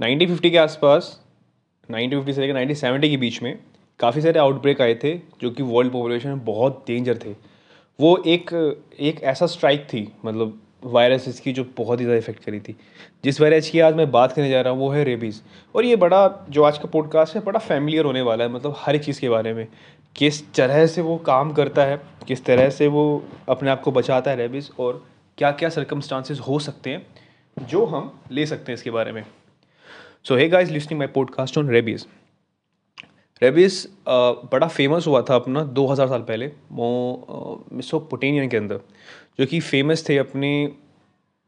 1950 के आसपास 1950 से लेकर 1970 के बीच में काफ़ी सारे आउटब्रेक आए थे जो कि वर्ल्ड पॉपुलेशन में बहुत डेंजर थे। वो एक एक ऐसा स्ट्राइक थी मतलब वायरस इसकी जो बहुत ही ज़्यादा इफ़ेक्ट करी थी। जिस वायरस की आज मैं बात करने जा रहा हूँ, वो है रेबीज़ और ये बड़ा, जो आज का पॉडकास्ट है, बड़ा फैमिलियर होने वाला है मतलब हर एक चीज़ के बारे में। किस तरह से वो काम करता है, किस तरह से वो अपने आप को बचाता है रेबीज़ और क्या क्या सर्कमस्टांसिस हो सकते हैं, जो हम ले सकते हैं इसके बारे में। So hey guys listening my podcast on rabies rabies बड़ा फ़ेमस हुआ था अपना 2000 साल पहले वो मिसोपोटेनियन के अंदर, जो कि फ़ेमस थे अपने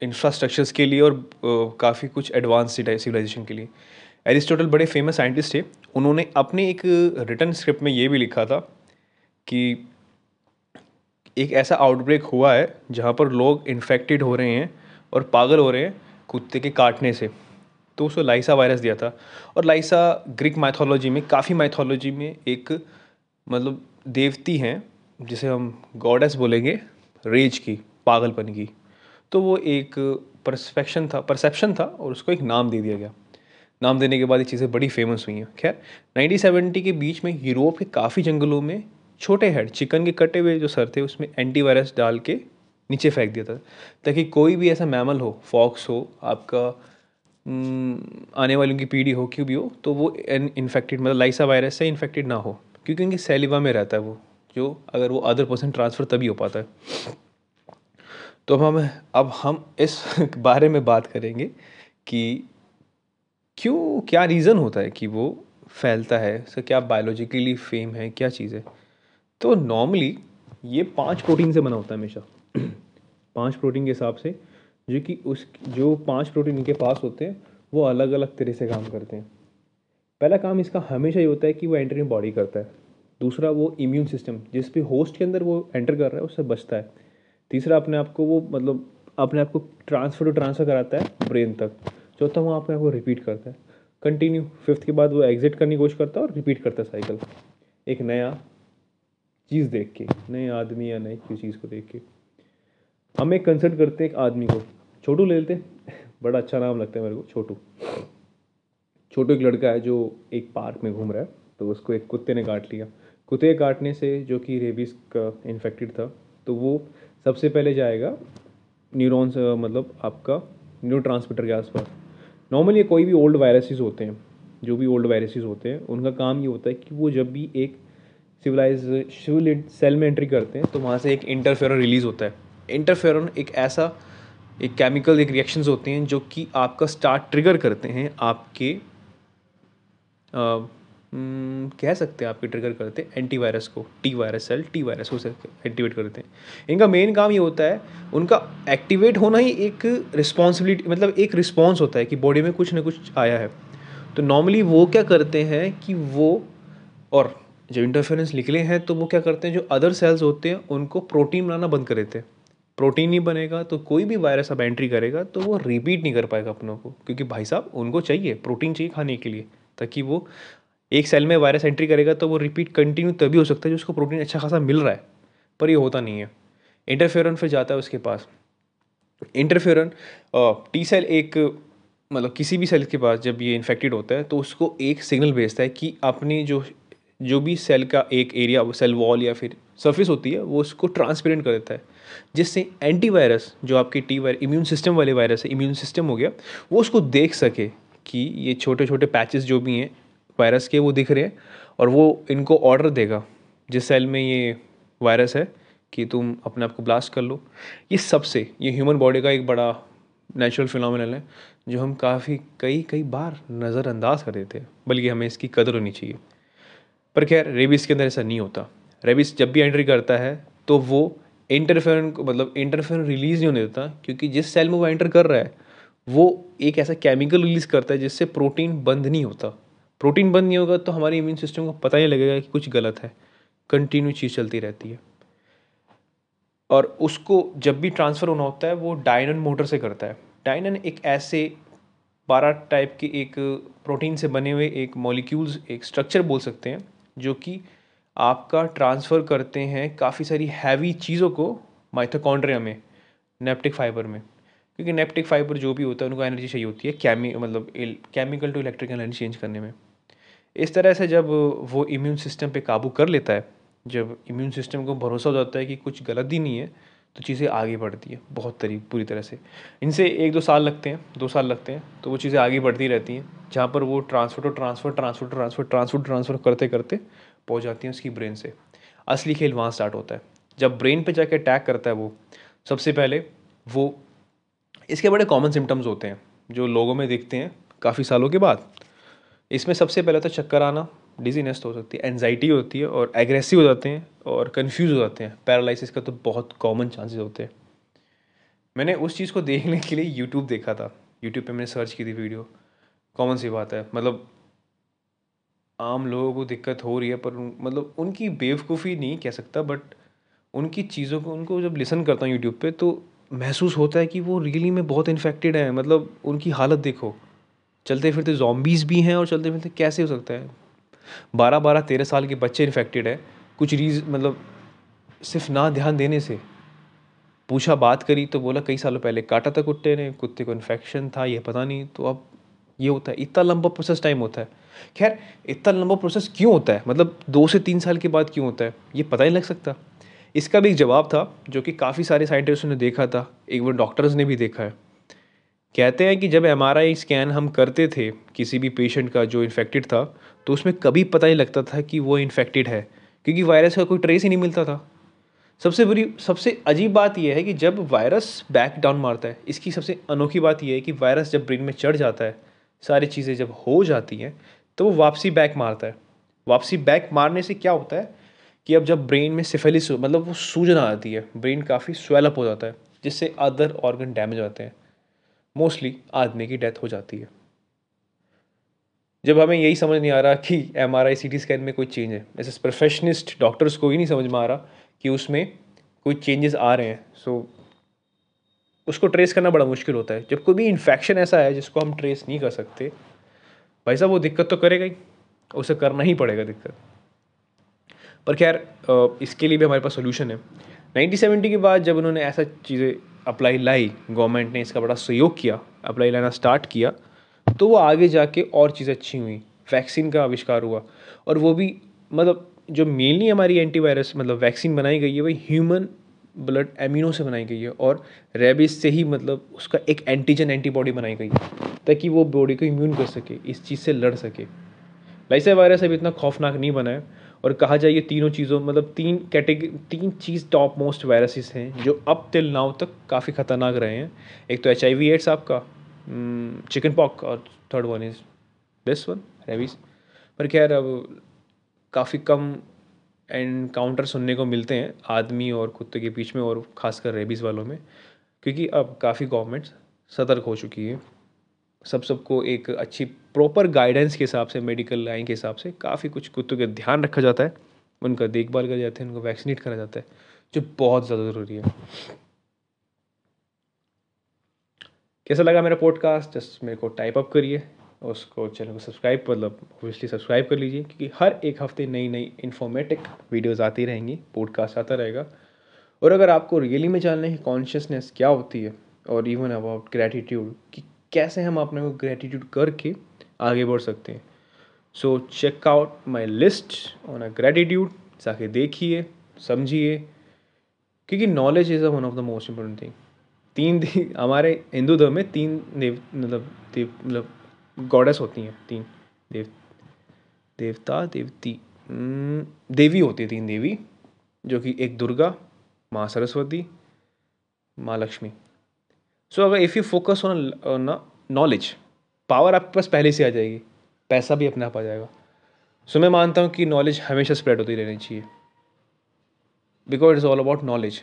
इंफ्रास्ट्रक्चर्स के लिए और काफ़ी कुछ एडवांस सिविलाइजेशन के लिए। एरिस्टोटल बड़े फ़ेमस साइंटिस्ट थे। उन्होंने अपने एक रिटर्न स्क्रिप्ट में ये भी लिखा था कि एक ऐसा आउटब्रेक हुआ है जहाँ पर लोग इन्फेक्टेड हो रहे हैं और पागल हो रहे हैं कुत्ते के काटने से। तो उसको लाइसा वायरस दिया था। और लाइसा ग्रीक माइथोलॉजी में, काफ़ी माइथोलॉजी में एक मतलब देवती हैं, जिसे हम गॉडेस बोलेंगे रेज की, पागलपन की। तो वो एक परसेप्शन था परसेप्शन था और उसको एक नाम दे दिया गया। नाम देने के बाद ये चीज़ें बड़ी फ़ेमस हुई हैं। खैर, नाइनटीन सेवेंटी के बीच में यूरोप के काफ़ी जंगलों में छोटे हेड चिकन के कटे हुए जो सर थे, उसमें एंटीवायरस डाल के नीचे फेंक दिया था। ताकि कोई भी ऐसा मैमल हो फॉक्स हो, आपका आने वालों की पीढ़ी हो क्यों भी हो तो वो इन्फेक्टेड मतलब लाइसा वायरस से इन्फेक्टेड ना हो, क्योंकि उनके सेलिवा में रहता है वो, जो अगर वो अदर पर्सन ट्रांसफ़र तभी हो पाता है। तो अब हम अब हम इस बारे में बात करेंगे कि क्यों, क्या रीज़न होता है कि वो फैलता है सर क्या बायोलॉजिकली फेम है, क्या चीज़ है। तो नॉर्मली ये पाँच प्रोटीन से बना होता है हमेशा। पाँच प्रोटीन के हिसाब से जो कि उस, जो पाँच प्रोटीन इनके पास होते हैं, वो अलग अलग तरह से काम करते हैं। पहला काम इसका हमेशा ये होता है कि वो एंटर बॉडी करता है। दूसरा, वो इम्यून सिस्टम जिस भी होस्ट के अंदर वो एंटर कर रहा है, उससे बचता है। तीसरा, अपने आप को वो मतलब अपने आप को ट्रांसफ़र टू ट्रांसफ़र कराता है ब्रेन तक। चौथा, वो अपने आप को रिपीट करता है। कंटिन्यू फिफ्थ के बाद वो एग्जिट करने की कोशिश करता है और रिपीट करता है साइकिल एक नया चीज़ देख के, नए आदमी या नई चीज़ को देख के। हम एक कंसल्ट करते हैं एक आदमी को। छोटू ले लेते। बड़ा अच्छा नाम लगता है मेरे को, छोटू। छोटू एक लड़का है जो एक पार्क में घूम रहा है तो उसको एक कुत्ते ने काट लिया। कुत्ते काटने से जो कि रेबीज़ का इन्फेक्टेड था तो वो सबसे पहले जाएगा न्यूरॉन्स मतलब आपका न्यूरो ट्रांसमीटर के आसपास। नॉर्मली कोई भी ओल्ड वायरसेस होते हैं, जो भी ओल्ड वायरसेस होते हैं, उनका काम ये होता है कि वो जब भी एक सिविलाइज सिविल सेल में एंट्री करते हैं तो वहाँ से एक इंटरफेरन रिलीज़ होता है। इंटरफेरन एक ऐसा एक केमिकल एक रिएक्शंस होते हैं जो कि आपका स्टार्ट ट्रिगर करते हैं आपके हम्म, कह सकते हैं आपके ट्रिगर करते हैं एंटीवायरस को T virus cell T virus को एक्टिवेट करते हैं। इनका मेन काम ये होता है उनका एक्टिवेट होना ही एक रिस्पॉन्सिबिलिटी मतलब एक रिस्पॉन्स होता है कि बॉडी में कुछ ना कुछ आया है। तो नॉर्मली वो क्या करते हैं कि वो और जब इंटरफेरेंस निकले हैं तो वो क्या करते हैं जो अदर सेल्स होते हैं उनको प्रोटीन बनाना बंद कर देते हैं। प्रोटीन नहीं बनेगा तो कोई भी वायरस अब एंट्री करेगा तो वो रिपीट नहीं कर पाएगा अपनों को। क्योंकि भाई साहब, उनको चाहिए प्रोटीन चाहिए खाने के लिए, ताकि वो एक सेल में वायरस एंट्री करेगा तो वो रिपीट कंटिन्यू तभी हो सकता है जो उसको प्रोटीन अच्छा खासा मिल रहा है। पर ये होता नहीं है। इंटरफेरन फिर जाता है उसके पास। इंटरफेरन टी सेल एक मतलब किसी भी सेल के पास जब ये इन्फेक्टेड होता है तो उसको एक सिग्नल भेजता है कि अपनी जो जो भी सेल का एक एरिया सेल वॉल या फिर सरफेस होती है, वो उसको ट्रांसपेरेंट कर देता है। जिससे एंटीवायरस जो आपके टी वायर इम्यून सिस्टम वाले वायरस है इम्यून सिस्टम हो गया, वो उसको देख सके कि ये छोटे छोटे पैचेस जो भी हैं वायरस के, वो दिख रहे हैं, और वो इनको ऑर्डर देगा, जिस सेल में ये वायरस है, कि तुम अपने आप को ब्लास्ट कर लो। ये सबसे, ये ह्यूमन बॉडी का एक बड़ा नेचुरल फिनोमिनल है, जो हम काफ़ी कई कई बार नज़रअंदाज कर देते हैं, बल्कि हमें इसकी कदर होनी चाहिए। पर खैर रेबिस के अंदर ऐसा नहीं होता। रेबिस जब भी एंट्री करता है तो वो इंटरफेरन को मतलब इंटरफेरन रिलीज़ नहीं होने देता, क्योंकि जिस सेल में वो एंटर कर रहा है, वो एक ऐसा केमिकल रिलीज़ करता है जिससे प्रोटीन बंद नहीं होता। प्रोटीन बंद नहीं होगा तो हमारे इम्यून सिस्टम को पता ही लगेगा कि कुछ गलत है। कंटिन्यू चीज़ चलती रहती है। और उसको जब भी ट्रांसफ़र होना होता है, वो डायनन मोटर से करता है। डायनन एक ऐसे बारह टाइप के एक प्रोटीन से बने हुए एक मॉलिक्यूल्स एक स्ट्रक्चर बोल सकते हैं, जो कि आपका ट्रांसफ़र करते हैं काफ़ी सारी हैवी चीज़ों को माइथोकॉन्ड्रिया में नेप्टिक फाइबर में। क्योंकि नेप्टिक फाइबर जो भी होता है, उनको एनर्जी चाहिए होती है कैमी मतलब chemical to electrical energy change करने में। इस तरह से जब वो इम्यून सिस्टम पे काबू कर लेता है, जब इम्यून सिस्टम को भरोसा हो जाता है कि कुछ गलत ही नहीं है तो चीज़ें आगे बढ़ती है, बहुत तरीक पूरी तरह से। इनसे एक दो साल लगते हैं, दो साल लगते हैं तो वो चीज़ें आगे बढ़ती रहती हैं, जहाँ पर वो transfer to transfer transfer transfer transfer transfer करते करते पहुँच जाती हैं उसकी ब्रेन से। असली खेल वहाँ स्टार्ट होता है। जब ब्रेन पे जाके अटैक करता है वो, सबसे पहले वो, इसके बड़े कॉमन सिम्टम्स होते हैं, जो लोगों में दिखते हैं काफ़ी सालों के बाद। इसमें सबसे पहले तो चक्कर आना डिजीनेस तो हो सकती है एनजाइटी होती है और एग्रेसिव हो जाते हैं और कन्फ्यूज़ हो जाते हैं। पैरालिसिस का तो बहुत कॉमन चांसेस होते हैं। मैंने उस चीज़ को देखने के लिए यूट्यूब देखा था। यूट्यूब पे मैंने सर्च की थी वीडियो कॉमन सी बात है। मतलब आम लोगों को दिक्कत हो रही है, पर मतलब उनकी बेवकूफ़ी नहीं कह सकता बट उनकी चीज़ों को, उनको जब लिसन करता हूँ यूट्यूब पे तो महसूस होता है कि वो रियली में बहुत इन्फेक्टेड हैं। मतलब उनकी हालत देखो चलते फिरते जॉम्बीज़ भी हैं और चलते फिरते कैसे हो सकता है? बारह बारह तेरह साल के बच्चे इन्फेक्टेड है। कुछ रीज मतलब सिर्फ़ ना ध्यान देने से पूछा बात करी तो बोला कई सालों पहले काटा था कुत्ते ने, कुत्ते को इन्फेक्शन था ये पता नहीं तो अब ये होता है, इतना लंबा प्रोसेस टाइम होता है। खैर, इतना लंबा प्रोसेस क्यों होता है? मतलब दो से तीन साल के बाद क्यों होता है? ये पता ही लग सकता। इसका भी एक जवाब था, जो कि काफ़ी सारे साइंटिस्टों ने देखा था। एक बार डॉक्टर्स ने भी देखा है। कहते हैं कि जब एमआरआई स्कैन हम करते थे, किसी भी पेशेंट का जो इन्फेक्टेड था तो उसमें कभी पता नहीं लगता था कि वो इन्फेक्टेड है, क्योंकि वायरस का कोई ट्रेस ही नहीं मिलता था। सबसे बुरी, सबसे अजीब बात यह है कि जब वायरस बैक डाउन मारता है, इसकी सबसे अनोखी बात यह है कि वायरस जब ब्रेन में चढ़ जाता है, सारी चीज़ें जब हो जाती हैं तो वो वापसी बैक मारता है। वापसी बैक मारने से क्या होता है कि अब जब ब्रेन में सिफेलिस मतलब वो सूजन आ जाती है, ब्रेन काफ़ी स्वेलअप हो जाता है, जिससे अदर ऑर्गन डैमेज होते हैं। मोस्टली आदमी की डेथ हो जाती है। जब हमें यही समझ नहीं आ रहा कि M R I C T scan में कोई चेंज है। जैसे प्रोफेशनिस्ट डॉक्टर्स को ही नहीं समझ में आ रहा कि उसमें कोई चेंजेस आ रहे हैं। सो उसको ट्रेस करना बड़ा मुश्किल होता है। जब कोई भी इन्फेक्शन ऐसा है जिसको हम ट्रेस नहीं कर सकते भाई साहब, वो दिक्कत तो करेगा ही। उसे करना ही पड़ेगा दिक्कत। पर खैर इसके लिए भी हमारे पास सोल्यूशन है। नाइनटीन सेवेंटी के बाद जब उन्होंने ऐसा चीज़ें अप्लाई लाई गवर्नमेंट ने इसका बड़ा सहयोग किया अप्लाई लाना स्टार्ट किया तो वो आगे जाके और चीज़ें अच्छी हुई। वैक्सीन का आविष्कार हुआ। और वो भी मतलब जो मेनली हमारी एंटीवायरस मतलब वैक्सीन बनाई गई है, वही ह्यूमन ब्लड एमिनो से बनाई गई है और रेबिस से ही मतलब उसका एक एंटीजन एंटीबॉडी बनाई गई है, ताकि वो बॉडी को इम्यून कर सके, इस चीज़ से लड़ सके। लाइसा वायरस अभी इतना खौफनाक नहीं बना है और कहा जाए ये तीनों चीज़ों मतलब तीन कैटेगरी तीन चीज़ टॉप मोस्ट वायरसेस हैं, जो अब टिल नाव तक काफ़ी ख़तरनाक रहे हैं। एक तो एच आई वी एड्स आपका चिकन पॉक और third one is this one rabies पर खैर अब काफ़ी कम एनकाउंटर सुनने को मिलते हैं आदमी और कुत्ते के बीच में और ख़ासकर रेबीज़ वालों में, क्योंकि अब काफ़ी गवर्नमेंट्स सतर्क हो चुकी है। सब सबको एक अच्छी प्रॉपर गाइडेंस के हिसाब से मेडिकल लाइन के हिसाब से काफ़ी कुछ कुत्तों का ध्यान रखा जाता है। उनका देखभाल करा जाता है, उनको वैक्सीनेट करा जाता है, जो बहुत ज़्यादा ज़रूरी है। कैसा लगा मेरा पॉडकास्ट जस्ट मेरे को टाइप अप करिए। उसको चैनल को सब्सक्राइब मतलब ऑब्वियसली सब्सक्राइब कर लीजिए, क्योंकि हर एक हफ़्ते नई नई इन्फॉर्मेटिक वीडियोज़ आती रहेंगी पॉडकास्ट आता रहेगा। और अगर आपको रियली में जानना है कॉन्शियसनेस क्या होती है, और इवन अबाउट ग्रेटिट्यूड कि कैसे हम अपने को ग्रेटिट्यूड करके आगे बढ़ सकते हैं। So check out my list on a gratitude जाके देखिए, समझिए, क्योंकि knowledge is a one of the most important thing तीन हमारे हिंदू धर्म में तीन देव मतलब देव मतलब गॉडेस होती हैं तीन। देव देवता देवती देवी होती है तीन देवी जो कि एक दुर्गा माँ सरस्वती माँ लक्ष्मी। सो अगर if you focus on knowledge power आपके पास पहले से आ जाएगी पैसा भी अपने आप आ जाएगा। सो so, मैं मानता हूँ कि नॉलेज हमेशा स्प्रेड होती रहनी चाहिए। Because it it's all about knowledge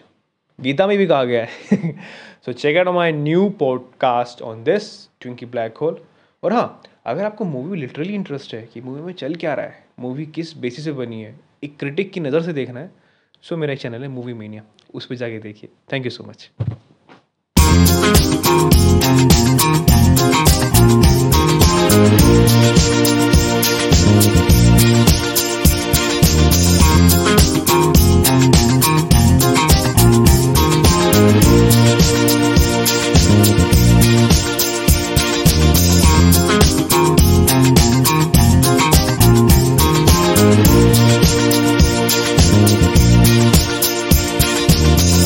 Gita में भी कहा गया है। So check out my new podcast on this twinkie black hole और हाँ अगर आपको मूवी में लिटरली इंटरेस्ट है कि मूवी में चल क्या रहा है मूवी किस बेसिस पे बनी है, एक क्रिटिक की नज़र से देखना है सो मेरा एक चैनल है मूवी मीनिया उस पर जाके देखिए. Thank you so much